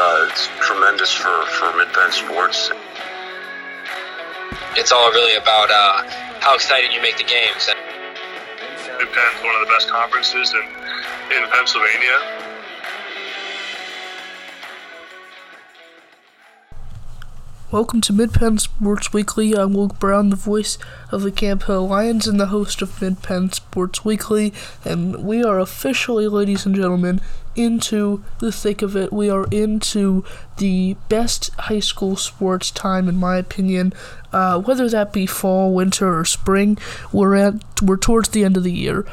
uh, it's tremendous for, for Mid Penn sports. It's all really about uh, how excited you make the games. Mid Penn's one of the best conferences in, in Pennsylvania. Welcome to Mid Penn Sports Weekly. I'm Luke Brown, the voice of the Camp Hill Lions and the host of Mid Penn Sports Weekly. And we are officially, ladies and gentlemen, into the thick of it. We are into the best high school sports time, in my opinion. Uh, whether that be fall, winter, or spring, we're at we're towards the end of the year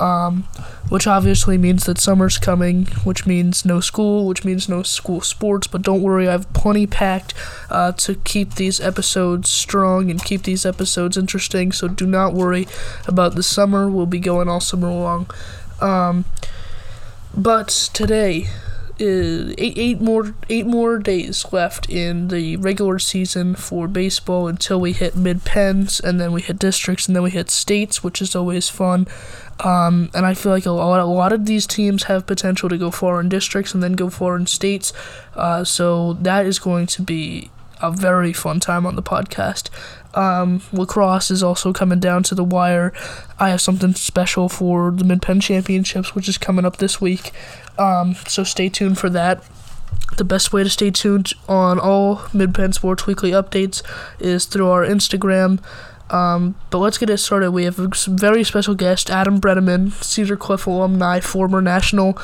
um, which obviously means that summer's coming, which means no school, which means no school sports. But don't worry, I have plenty packed uh, to keep these episodes strong and keep these episodes interesting. So do not worry about the summer. We'll be going all summer long. Um, but today, uh, eight, eight more eight more days left in the regular season for baseball until we hit Mid Penns and then we hit districts and then we hit states, which is always fun. Um, and I feel like a lot, a lot of these teams have potential to go far in districts and then go far in states. Uh, so that is going to be a very fun time on the podcast. Um, lacrosse is also coming down to the wire. I have something special for the Mid Penn Championships, which is coming up this week. Um, so stay tuned for that. The best way to stay tuned on all Mid Penn Sports Weekly updates is through our Instagram. Um, but let's get it started. We have a very special guest, Adam Breneman, Cedar Cliff alumni, former national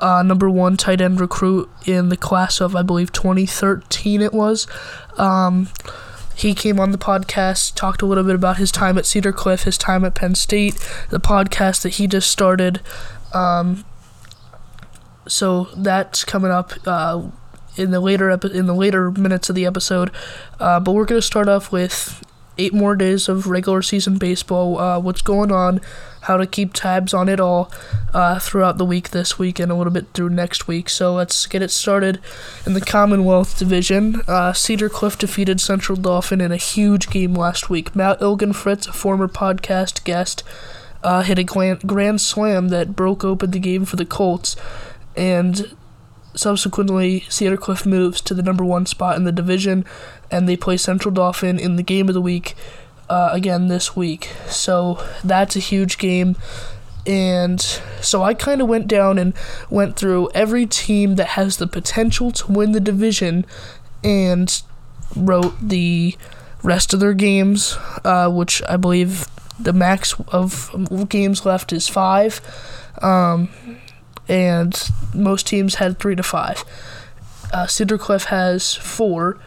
uh, number one tight end recruit in the class of, I believe, 2013 it was. Um, he came on the podcast, talked a little bit about his time at Cedar Cliff, his time at Penn State, the podcast that he just started. Um, so that's coming up uh, in the later epi- in the later minutes of the episode. Uh, but we're gonna start off with eight more days of regular season baseball. Uh, what's going on? How to keep tabs on it all uh, throughout the week this week and a little bit through next week. So let's get it started in the Commonwealth Division. Uh, Cedar Cliff defeated Central Dauphin in a huge game last week. Matt Ilgenfritz, a former podcast guest, uh, hit a grand slam that broke open the game for the Colts, and subsequently Cedar Cliff moves to the number one spot in the division and they play Central Dauphin in the game of the week uh, again this week. So that's a huge game. And so I kind of went down and went through every team that has the potential to win the division and wrote the rest of their games, uh, which I believe the max of games left is five. Um, and most teams had three to five. Uh, Cedar Cliff has four,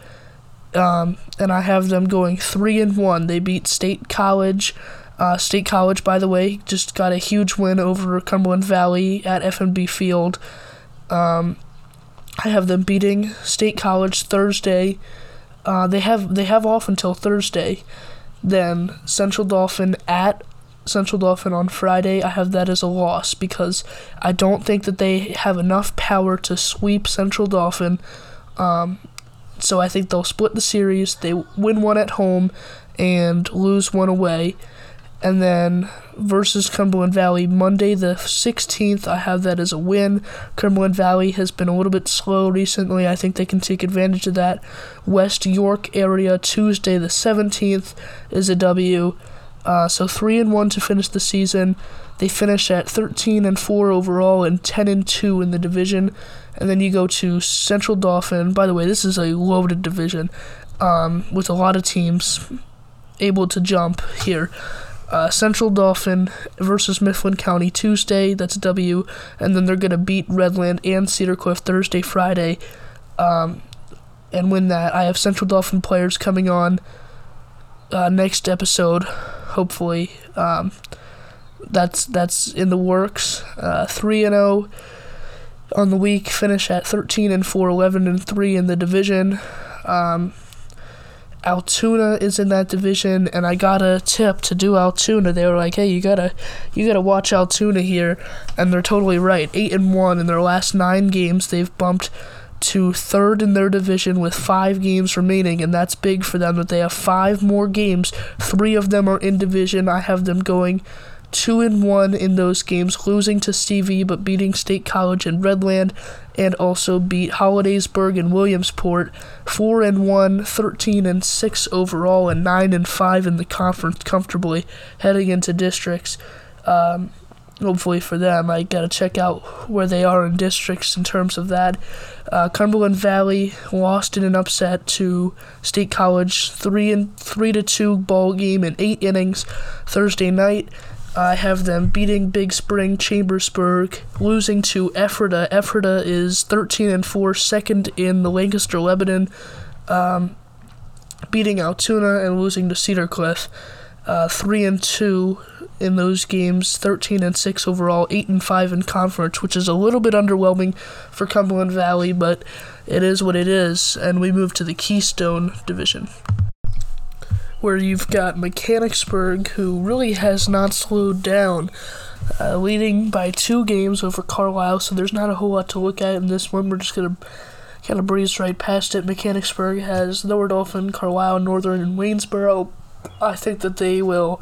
um, and I have them going three and one. They beat State College. Uh, State College, by the way, just got a huge win over Cumberland Valley at FNB Field. Um, I have them beating State College Thursday. Uh, they have they have off until Thursday. Then Central Dauphin at Central Dauphin on Friday. I have that as a loss because I don't think that they have enough power to sweep Central Dauphin. Um, so I think they'll split the series. They win one at home and lose one away. And then versus Cumberland Valley, Monday the 16th, I have that as a win. Cumberland Valley has been a little bit slow recently. I think they can take advantage of that. West York area, Tuesday the 17th, is a W. Uh, so 3 and 1 to finish the season. They finish at 13 and 4 overall and 10 and 2 in the division. And then you go to Central Dauphin. By the way, this is a loaded division um, with a lot of teams able to jump here. Uh, Central Dauphin versus Mifflin County Tuesday. That's W. And then they're going to beat Redland and Cedar Cliff Thursday, Friday, um, and win that. I have Central Dolphin players coming on uh, next episode, hopefully. Um, that's that's in the works. Uh, three and zero oh on the week. Finish at thirteen and 4, 11 and three in the division. Um, Altoona is in that division, and I got a tip to do Altoona. They were like, "Hey, you gotta, you gotta watch Altoona here," and they're totally right. Eight and one in their last nine games. They've bumped to third in their division with five games remaining, and that's big for them that they have five more games. Three of them are in division. I have them going two and one in those games, losing to Stevie but beating State College and Redland, and also beat Hollidaysburg and Williamsport. Four and one, 13 and six overall, and nine and five in the conference comfortably heading into districts. Um, hopefully for them, I gotta check out where they are in districts in terms of that. Uh, Cumberland Valley lost in an upset to State College, three and three to two ball game in eight innings Thursday night. I have them beating Big Spring Chambersburg, losing to Ephrata. Ephrata is 13 and 4, second in the Lancaster Lebanon, um, beating Altoona and losing to Cedar Cliff. Uh, 3 and 2 in those games, 13 and 6 overall, 8 and 5 in conference, which is a little bit underwhelming for Cumberland Valley, but it is what it is. And we move to the Keystone Division where you've got Mechanicsburg, who really has not slowed down, uh, leading by two games over Carlisle. So there's not a whole lot to look at in this one. We're just gonna kind of breeze right past it. Mechanicsburg has Lower Dauphin, Carlisle, Northern, and Waynesboro. I think that they will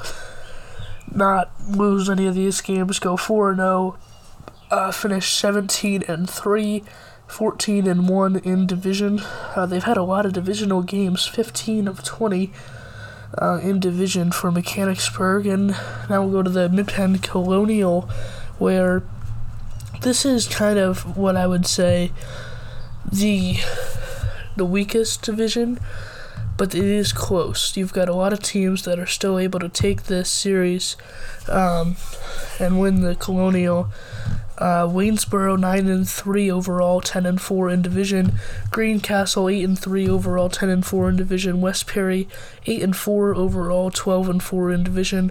not lose any of these games. Go four and zero. Uh, finish 17 and 3 14 and 1 in division uh, they've had a lot of divisional games 15 of 20 uh, in division for Mechanicsburg, and now we'll go to the Mid-Penn Colonial, where this is kind of what I would say the the weakest division, but it is close. You've got a lot of teams that are still able to take this series um, and win the Colonial. Uh, Waynesboro nine and three overall, ten and four in division. Greencastle eight and three overall, ten and four in division. West Perry eight and four overall, twelve and four in division.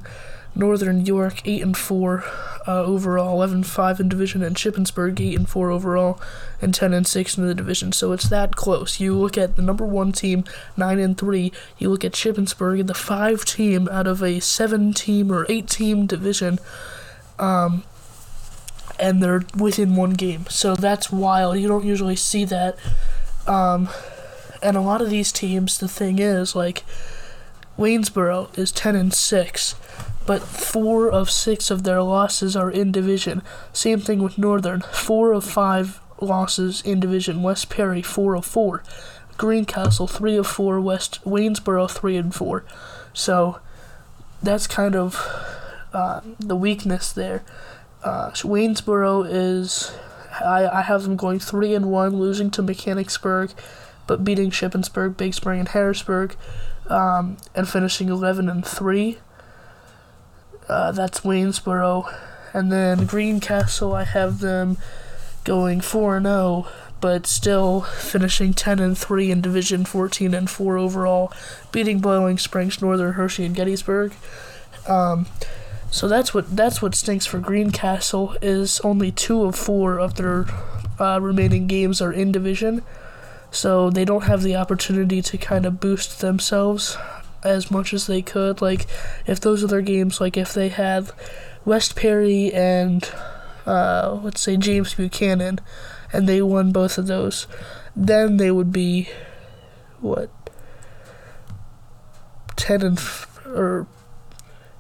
Northern York eight and four uh, overall, 11 5 in division, and Shippensburg 8 and 4 overall, and 10 and 6 in the division. So it's that close. You look at the number one team, 9 and 3. You look at Shippensburg, the five team out of a seven team or eight team division. Um, and they're within one game. So that's wild. You don't usually see that. Um, and a lot of these teams, the thing is, like, Waynesboro is 10 and 6, but four of six of their losses are in division. Same thing with Northern. Four of five losses in division. West Perry, four of four. Greencastle, three of four. West Waynesboro, three and four. So that's kind of uh, the weakness there. Uh, Waynesboro is I, I have them going three and one, losing to Mechanicsburg, but beating Shippensburg, Big Spring, and Harrisburg, um, and finishing eleven and three. Uh, that's Waynesboro, and then Greencastle. I have them going four and zero, but still finishing ten and three in Division, fourteen and four overall, beating Boiling Springs, Northern Hershey, and Gettysburg. Um, so that's what that's what stinks for Greencastle is only two of four of their uh, remaining games are in division, so they don't have the opportunity to kind of boost themselves as much as they could. Like if those are their games, like if they had West Perry and uh, let's say James Buchanan, and they won both of those, then they would be what ten and f- or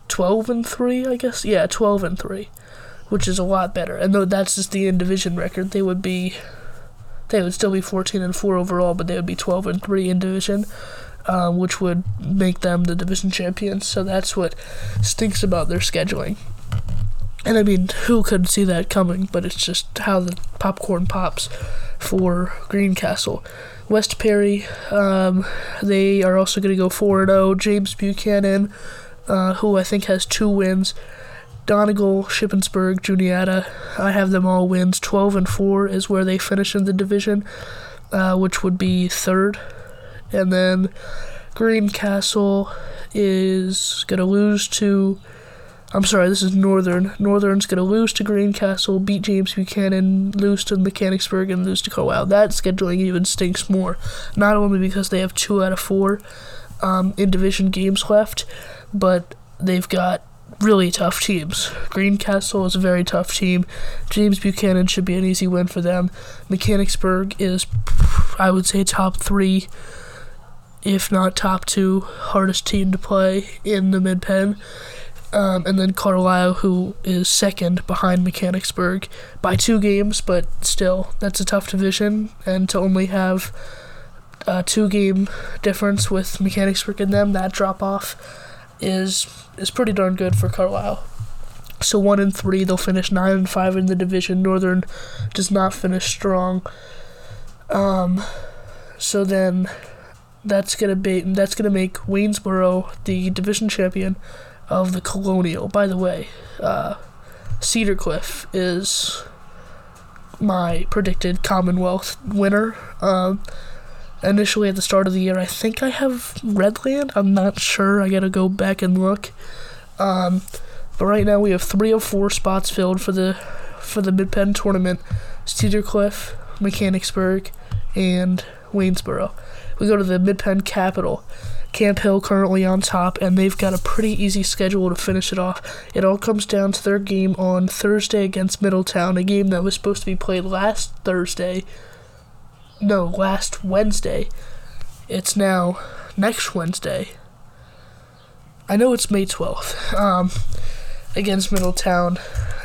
12 and 3, I guess. Yeah, 12 and 3, which is a lot better. And though that's just the in division record, they would be they would still be 14 and 4 overall, but they would be 12 and 3 in division, um, which would make them the division champions. So that's what stinks about their scheduling. And I mean, who could see that coming? But it's just how the popcorn pops for Greencastle. West Perry, um, they are also going to go 4 0. James Buchanan, uh, who I think has two wins. Donegal, Shippensburg, Juniata, I have them all wins. 12 and 4 is where they finish in the division, uh, which would be third. And then Greencastle is going to lose to. I'm sorry, this is Northern. Northern's going to lose to Greencastle, beat James Buchanan, lose to Mechanicsburg, and lose to Carlisle. That scheduling even stinks more. Not only because they have two out of four um, in division games left, but they've got really tough teams. Greencastle is a very tough team. James Buchanan should be an easy win for them. Mechanicsburg is, I would say, top three, if not top two, hardest team to play in the Mid Penn. Um, and then Carlisle, who is second behind Mechanicsburg by two games, but still, that's a tough division. And to only have a two game difference with Mechanicsburg and them, that drop off is is pretty darn good for Carlisle. So one and three, they'll finish nine and five in the division. Northern does not finish strong. Um, so then that's gonna be that's gonna make Waynesboro the division champion of the Colonial. By the way, uh, Cedar Cliff is my predicted Commonwealth winner. Um, initially at the start of the year, I think I have Redland. I'm not sure. I gotta go back and look. Um, but right now we have three of four spots filled for the for the Mid Penn tournament: Cedar Cliff, Mechanicsburg, and Waynesboro. We go to the Mid Penn Capital. Camp Hill currently on top, and they've got a pretty easy schedule to finish it off. It all comes down to their game on Thursday against Middletown, a game that was supposed to be played last Thursday. No, last Wednesday. It's now next Wednesday. I know it's May 12th. Um, against Middletown.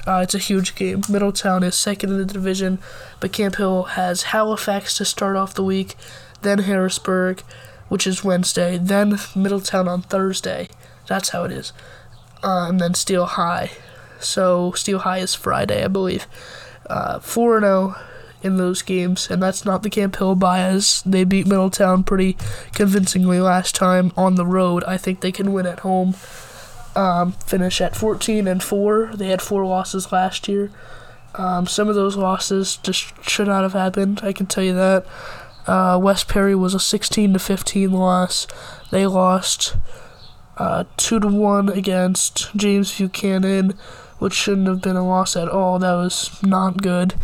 Uh, it's a huge game. Middletown is second in the division, but Camp Hill has Halifax to start off the week, then Harrisburg, which is Wednesday, then Middletown on Thursday. That's how it is. Uh, and then Steel High. So Steel High is Friday, I believe. Uh, 4 0 in those games, and that's not the Camp Hill bias. They beat Middletown pretty convincingly last time on the road. I think they can win at home um, finish at 14 and 4. They had four losses last year. Um, some of those losses just should not have happened. I can tell you that. Uh, West Perry was a 16 to 15 loss. They lost uh, two to one against James Buchanan, which shouldn't have been a loss at all. That was not good.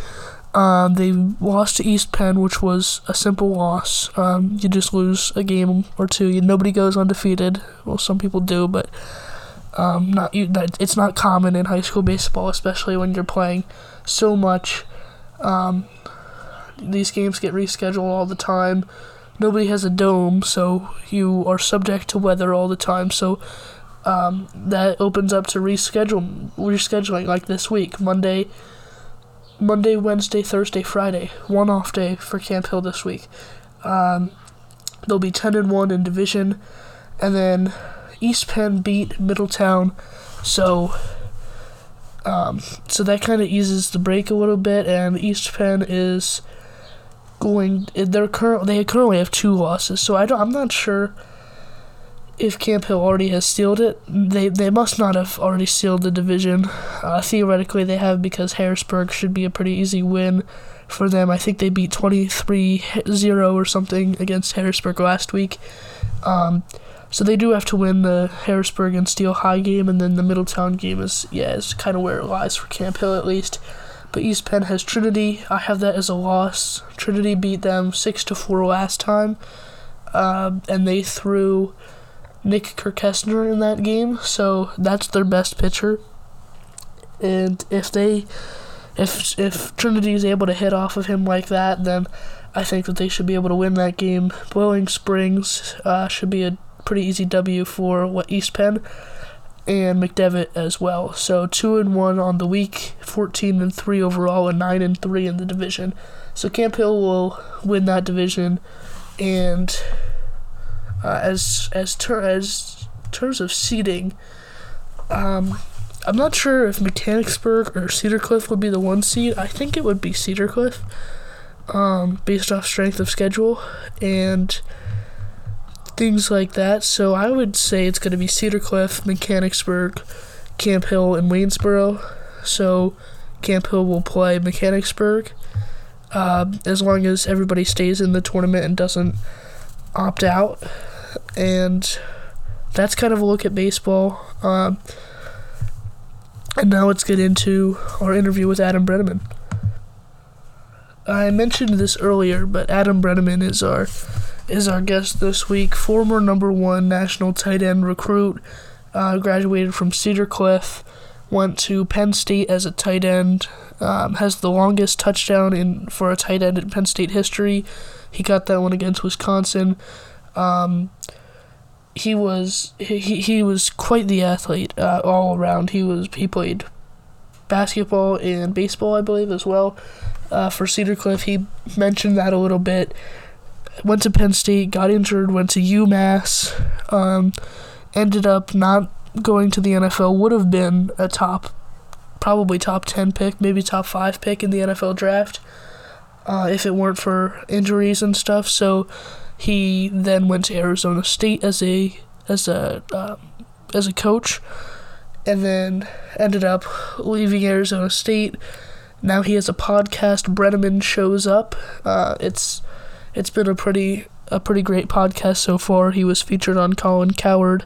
Um, they lost to East Penn, which was a simple loss. Um, you just lose a game or two. You, nobody goes undefeated. Well, some people do, but um, not you, it's not common in high school baseball, especially when you're playing so much. Um, these games get rescheduled all the time. Nobody has a dome, so you are subject to weather all the time. So um, that opens up to reschedule rescheduling like this week, Monday, Monday, Wednesday, Thursday, Friday, one off day for Camp Hill this week. Um, they'll be ten and one in division, and then East Penn beat Middletown, so um, so that kind of eases the break a little bit, and East Penn is going. They're current. They currently have two losses, so I don't. I'm not sure if Camp Hill already has sealed it. They they must not have already sealed the division. Uh, theoretically, they have because Harrisburg should be a pretty easy win for them. I think they beat 23-0 or something against Harrisburg last week. Um, so they do have to win the Harrisburg and Steel High game, and then the Middletown game is yeah, is kind of where it lies for Camp Hill at least. East Penn has Trinity. I have that as a loss. Trinity beat them six to four last time, uh, and they threw Nick Kirkestner in that game, so that's their best pitcher. And if they, if if Trinity is able to hit off of him like that, then I think that they should be able to win that game. Boiling Springs uh, should be a pretty easy W for what East Penn and McDevitt as well. So two and one on the week, fourteen and three overall, and nine and three in the division. So Camp Hill will win that division, and uh, as as ter- as terms of seeding, um, I'm not sure if Mechanicsburg or Cedar Cliff would be the one seed. I think it would be Cedar Cliff, um, based off strength of schedule and things like that. So I would say it's going to be Cedar Cliff, Mechanicsburg, Camp Hill, and Waynesboro. So Camp Hill will play Mechanicsburg uh, as long as everybody stays in the tournament and doesn't opt out. And that's kind of a look at baseball. Um, and now let's get into our interview with Adam Breneman. I mentioned this earlier, but Adam Breneman is our is our guest this week. Former number one national tight end recruit, uh, graduated from Cedar Cliff, went to Penn State as a tight end. Um, has the longest touchdown in for a tight end in Penn State history. He got that one against Wisconsin. Um, he was he, he was quite the athlete uh, all around. He was he played basketball and baseball, I believe, as well. Uh, for Cedar Cliff, he mentioned that a little bit. Went to Penn State, got injured, went to UMass, um, ended up not going to the NFL. Would have been a top, probably top ten pick, maybe top five pick in the NFL draft, uh, if it weren't for injuries and stuff. So he then went to Arizona State as a as a uh, as a coach, and then ended up leaving Arizona State. Now he has a podcast. Breneman shows up. Uh, it's it's been a pretty a pretty great podcast so far. He was featured on Colin Cowherd,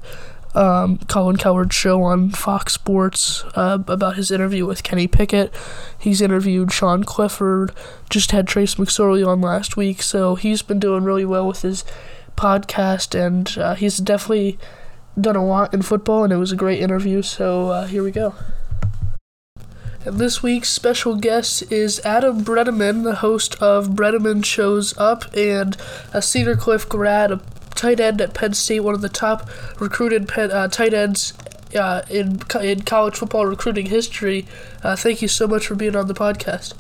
um, Colin Cowherd's show on Fox Sports uh, about his interview with Kenny Pickett. He's interviewed Sean Clifford. Just had Trace McSorley on last week, so he's been doing really well with his podcast, and uh, he's definitely done a lot in football, and it was a great interview. So uh, here we go. And this week's special guest is Adam Breneman, the host of Breneman Shows Up and a Cedar Cliff grad, a tight end at Penn State, one of the top recruited Penn, uh, tight ends uh, in in college football recruiting history. Uh, thank you so much for being on the podcast.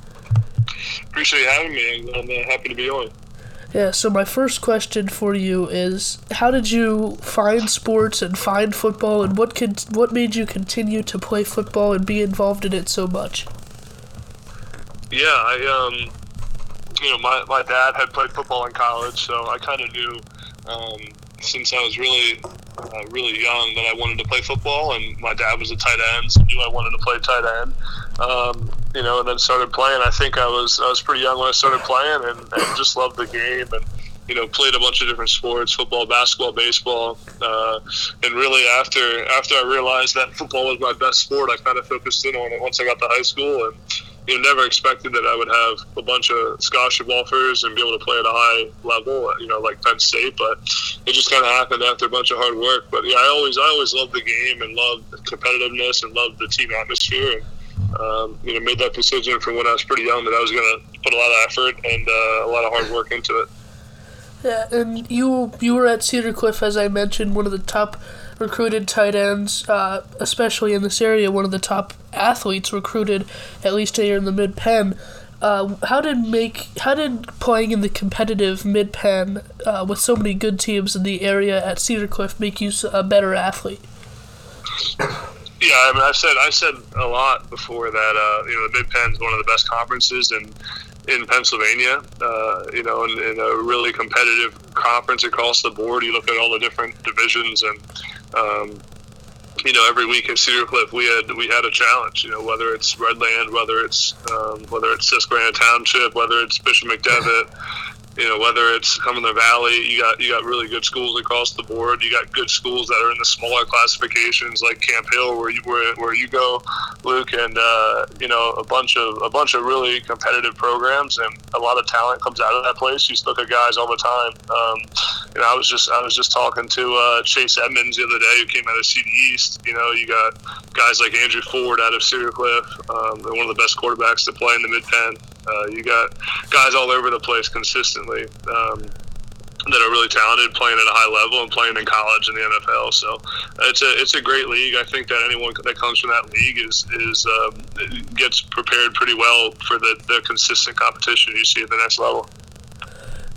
Appreciate having me. I'm uh, happy to be on. Yeah, so my first question for you is how did you find sports and find football and what could what made you continue to play football and be involved in it so much? Yeah, I um you know, my, my dad had played football in college, so I kind of knew um, since I was really uh, really young that I wanted to play football, and my dad was a tight end, so I knew I wanted to play tight end. Um, you know, and then started playing. I think I was I was pretty young when I started playing, and, and just loved the game, and you know, played a bunch of different sports: football, basketball, baseball. Uh, and really, after after I realized that football was my best sport, I kind of focused in on it once I got to high school, and you know, never expected that I would have a bunch of scholarship offers and be able to play at a high level, you know, like Penn State. But it just kind of happened after a bunch of hard work. But yeah, I always, I always loved the game and loved competitiveness and loved the team atmosphere. And, um, you know, made that decision from when I was pretty young that I was going to put a lot of effort and uh, a lot of hard work into it. Yeah, and you you were at Cedar Cliff, as I mentioned, one of the top recruited tight ends, uh, especially in this area, one of the top athletes recruited, at least here in the Mid Penn. Uh, how did make how did playing in the competitive Mid Penn uh, with so many good teams in the area at Cedar Cliff make you a better athlete? Yeah, I mean, I've said I've said a lot before that. Uh, you know, the Mid Penn is one of the best conferences in in Pennsylvania. Uh, you know, in, in, a really competitive conference across the board. You look at all the different divisions, and um, you know, every week in Cedar Cliff, we had we had a challenge. You know, whether it's Redland, whether it's um, whether it's Susquehanna Township, whether it's Bishop McDevitt you know whether it's Cumberland Valley, you got you got really good schools across the board. You got good schools that are in the smaller classifications like Camp Hill, where you where, where you go, Luke, and uh, you know a bunch of a bunch of really competitive programs, and a lot of talent comes out of that place. You look at guys all the time. Um, you know, I was just I was just talking to uh, Chase Edmonds the other day, who came out of CD East. You know, you got guys like Andrew Ford out of Cedar Cliff, um, one of the best quarterbacks to play in the Mid Penn. Uh, you got guys all over the place consistently um, that are really talented, playing at a high level and playing in college and the NFL. So it's a it's a great league. I think that anyone that comes from that league is is um, gets prepared pretty well for the, the consistent competition you see at the next level.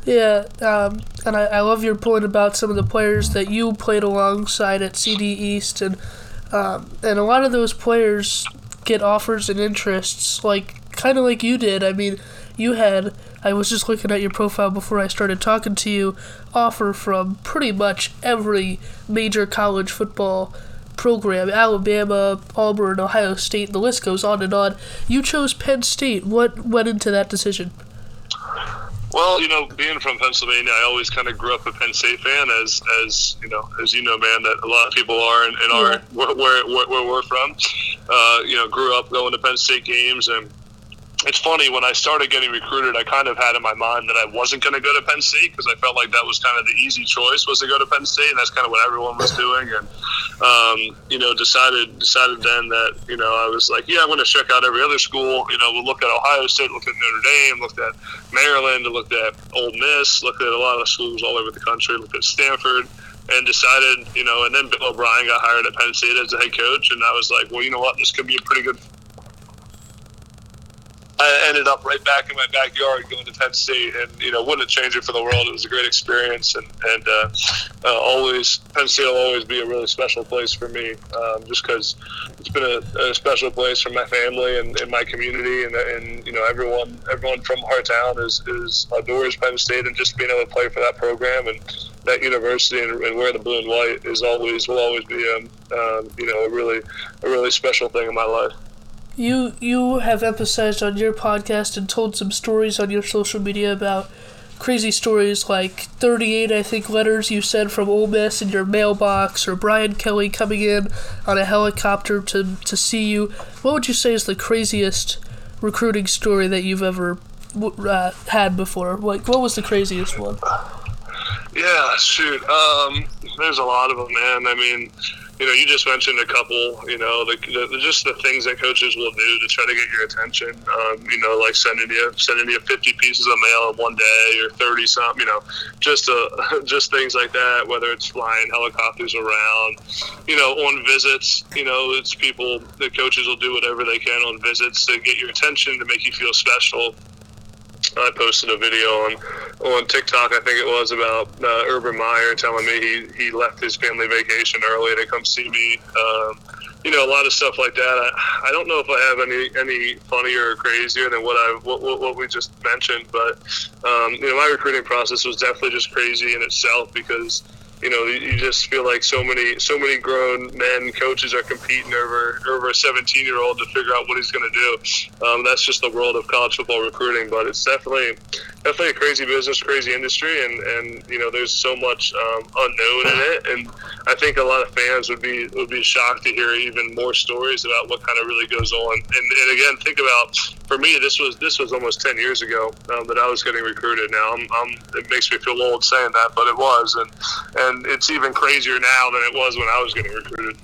Yeah, um, and I, I love your point about some of the players that you played alongside at CD East, and um, and a lot of those players get offers and interests like kind of like you did. I mean, you had, I was just looking at your profile before I started talking to you, offer from pretty much every major college football program Alabama, Auburn, Ohio State, the list goes on and on. You chose Penn State. What went into that decision? Well, you know, being from Pennsylvania, I always kind of grew up a Penn State fan, as as you know, as you know, man, that a lot of people are and, in yeah. our where, where, where we're from. Uh, you know, grew up going to Penn State games and it's funny when I started getting recruited, I kind of had in my mind that I wasn't going to go to Penn State because I felt like that was kind of the easy choice was to go to Penn State, and that's kind of what everyone was doing. And um, you know, decided decided then that you know I was like, yeah, I'm going to check out every other school. You know, we'll look at Ohio State, looked at Notre Dame, looked at Maryland, looked at Ole Miss, looked at a lot of schools all over the country, looked at Stanford. and decided, you know, and then Bill O'Brien got hired at Penn State as a head coach, and I was like, well, you know what, this could be a pretty good. I ended up right back in my backyard going to Penn State, and you know, wouldn't a change it for the world. It was a great experience, and and uh, uh, always Penn State will always be a really special place for me, um, just because it's been a, a, special place for my family and, and my community, and, and you know, everyone everyone from our town is is adores Penn State, and just being able to play for that program and that university and, and wear the blue and white is always will always be um, um, you know a really a really special thing in my life. You you have emphasized on your podcast and told some stories on your social media about crazy stories like 38 I think letters you sent from Ole Miss in your mailbox or Brian Kelly coming in on a helicopter to to see you. What would you say is the craziest recruiting story that you've ever uh, had before? Like what was the craziest one? Yeah, shoot. Um, there's a lot of them, man. I mean, you know, you just mentioned a couple. You know, the, the, just the things that coaches will do to try to get your attention. Um, you know, like sending you sending you 50 pieces of mail in one day or 30 something. You know, just uh, just things like that. Whether it's flying helicopters around, you know, on visits. You know, it's people. The coaches will do whatever they can on visits to get your attention to make you feel special. I posted a video on on TikTok, I think it was about uh, Urban Meyer telling me he, he left his family vacation early to come see me. Um, you know, a lot of stuff like that. I, I don't know if I have any any funnier or crazier than what I what, what, what we just mentioned, but um, you know, my recruiting process was definitely just crazy in itself because you know, you just feel like so many so many grown men coaches are competing over over a 17 year old to figure out what he's going to do. Um, that's just the world of college football recruiting, but it's definitely definitely a crazy business, crazy industry, and and you know, there's so much um, unknown in it, and I think a lot of fans would be would be shocked to hear even more stories about what kind of really goes on. And, and again, think about for me, this was this was almost 10 years ago um, that I was getting recruited. Now, I'm, I'm, it makes me feel old saying that, but it was, and and it's even crazier now than it was when I was getting recruited.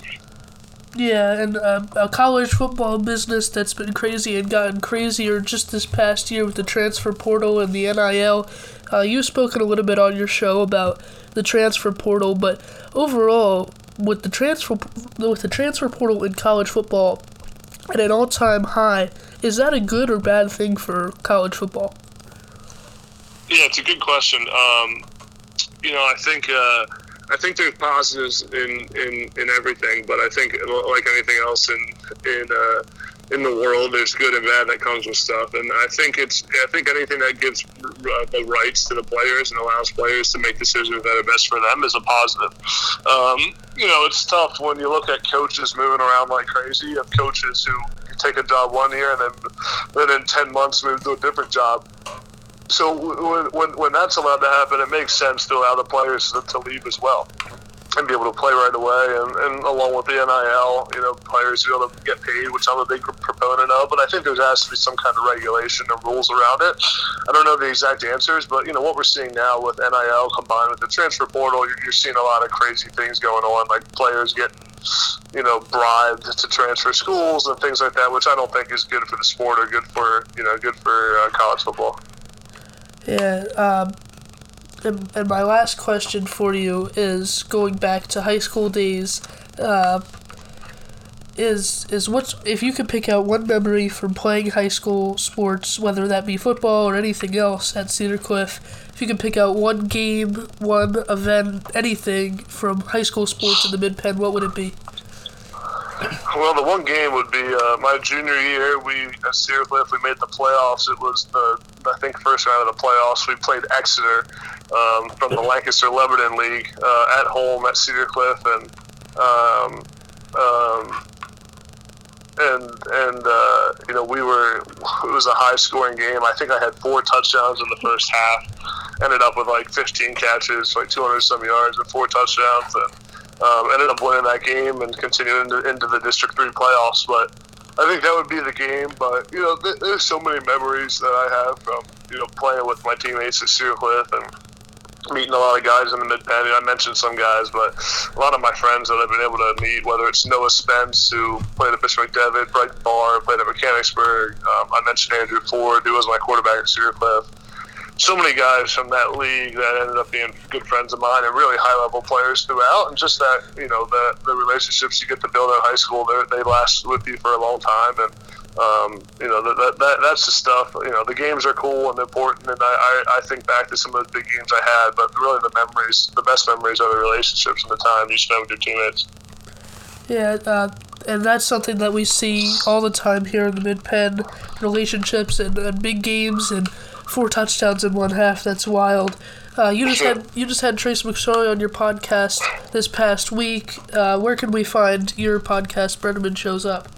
Yeah, and uh, a college football business that's been crazy and gotten crazier just this past year with the transfer portal and the NIL. Uh, you've spoken a little bit on your show about the transfer portal, but overall, with the transfer with the transfer portal in college football at an all-time high, is that a good or bad thing for college football? Yeah, it's a good question. Um, you know, I think uh, I think there's positives in, in, in everything, but I think like anything else in in uh, in the world, there's good and bad that comes with stuff. And I think it's I think anything that gives uh, the rights to the players and allows players to make decisions that are best for them is a positive. Um, you know, it's tough when you look at coaches moving around like crazy. You have coaches who take a job one year and then then in ten months move to a different job. So when, when, that's allowed to happen, it makes sense to allow the players to, to leave as well and be able to play right away. And, and along with the NIL, you know, players be able to get paid, which I'm a big proponent of. But I think there has to be some kind of regulation and rules around it. I don't know the exact answers, but you know what we're seeing now with NIL combined with the transfer portal, you're, you're seeing a lot of crazy things going on, like players getting you know, bribed to transfer schools and things like that, which I don't think is good for the sport or good for you know good for uh, college football. Yeah. Um, and, and, my last question for you is going back to high school days. Uh, is is what if you could pick out one memory from playing high school sports, whether that be football or anything else at Cedar Cliff? If you could pick out one game, one event, anything from high school sports in the Mid Penn, what would it be? Well, the one game would be uh, my junior year. We at Cedar Cliff we made the playoffs. It was the I think first round of the playoffs. We played Exeter um, from the Lancaster Lebanon League uh, at home at Cedar Cliff, and um, um, and and uh, you know we were it was a high scoring game. I think I had four touchdowns in the first half. Ended up with like 15 catches, like 200 some yards, and four touchdowns. And um, ended up winning that game and continuing into, into the District Three playoffs. But I think that would be the game. But you know, th- there's so many memories that I have from you know playing with my teammates at Cliff and meeting a lot of guys in the mid penny. I mentioned some guys, but a lot of my friends that I've been able to meet, whether it's Noah Spence, who played at Bishop McDevitt, Brighton Barr, played at Mechanicsburg. Um, I mentioned Andrew Ford, who was my quarterback at Cliff. So many guys from that league that ended up being good friends of mine and really high level players throughout. And just that, you know, the, the relationships you get to build at high school, they last with you for a long time. And, um, you know, that, that, that's the stuff, you know, the games are cool and important. And I, I, I think back to some of the big games I had, but really the memories, the best memories are the relationships and the time you spend with your teammates. Yeah, uh, and that's something that we see all the time here in the Mid Penn relationships and, and big games and four touchdowns in one half. That's wild. Uh, you just had you just had Trace McSorley on your podcast this past week. Uh, where can we find your podcast? Breneman shows up.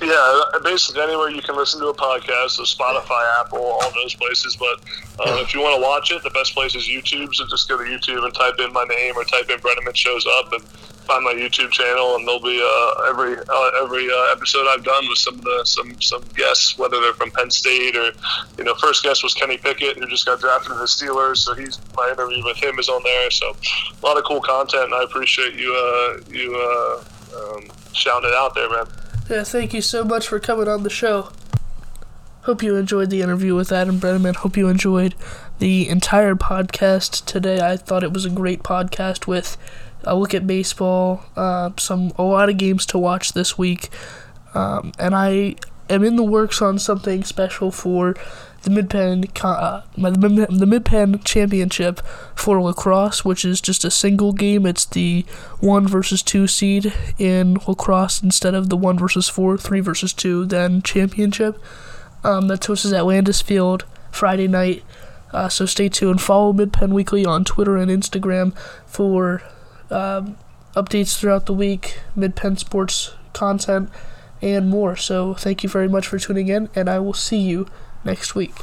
Yeah, basically anywhere you can listen to a podcast, so Spotify, Apple, all those places. But uh, if you want to watch it, the best place is YouTube. So just go to YouTube and type in my name or type in Breneman shows up, and find my YouTube channel, and there'll be uh, every uh, every uh, episode I've done with some of the some some guests, whether they're from Penn State or you know, first guest was Kenny Pickett, who just got drafted to the Steelers, so he's my interview with him is on there. So a lot of cool content, and I appreciate you uh, you uh, um, shouting it out there, man. Yeah, thank you so much for coming on the show. Hope you enjoyed the interview with Adam Breneman. Hope you enjoyed the entire podcast today. I thought it was a great podcast with a look at baseball, uh, some a lot of games to watch this week, um, and I am in the works on something special for the Mid Penn uh, the Mid Penn Championship for lacrosse, which is just a single game. It's the one versus two seed in lacrosse instead of the one versus four, three versus two, then championship. Um, that's hosted at Landis Field Friday night. Uh, so stay tuned. Follow Mid Penn Weekly on Twitter and Instagram for um, updates throughout the week, Mid Penn Sports content, and more. So thank you very much for tuning in, and I will see you next week.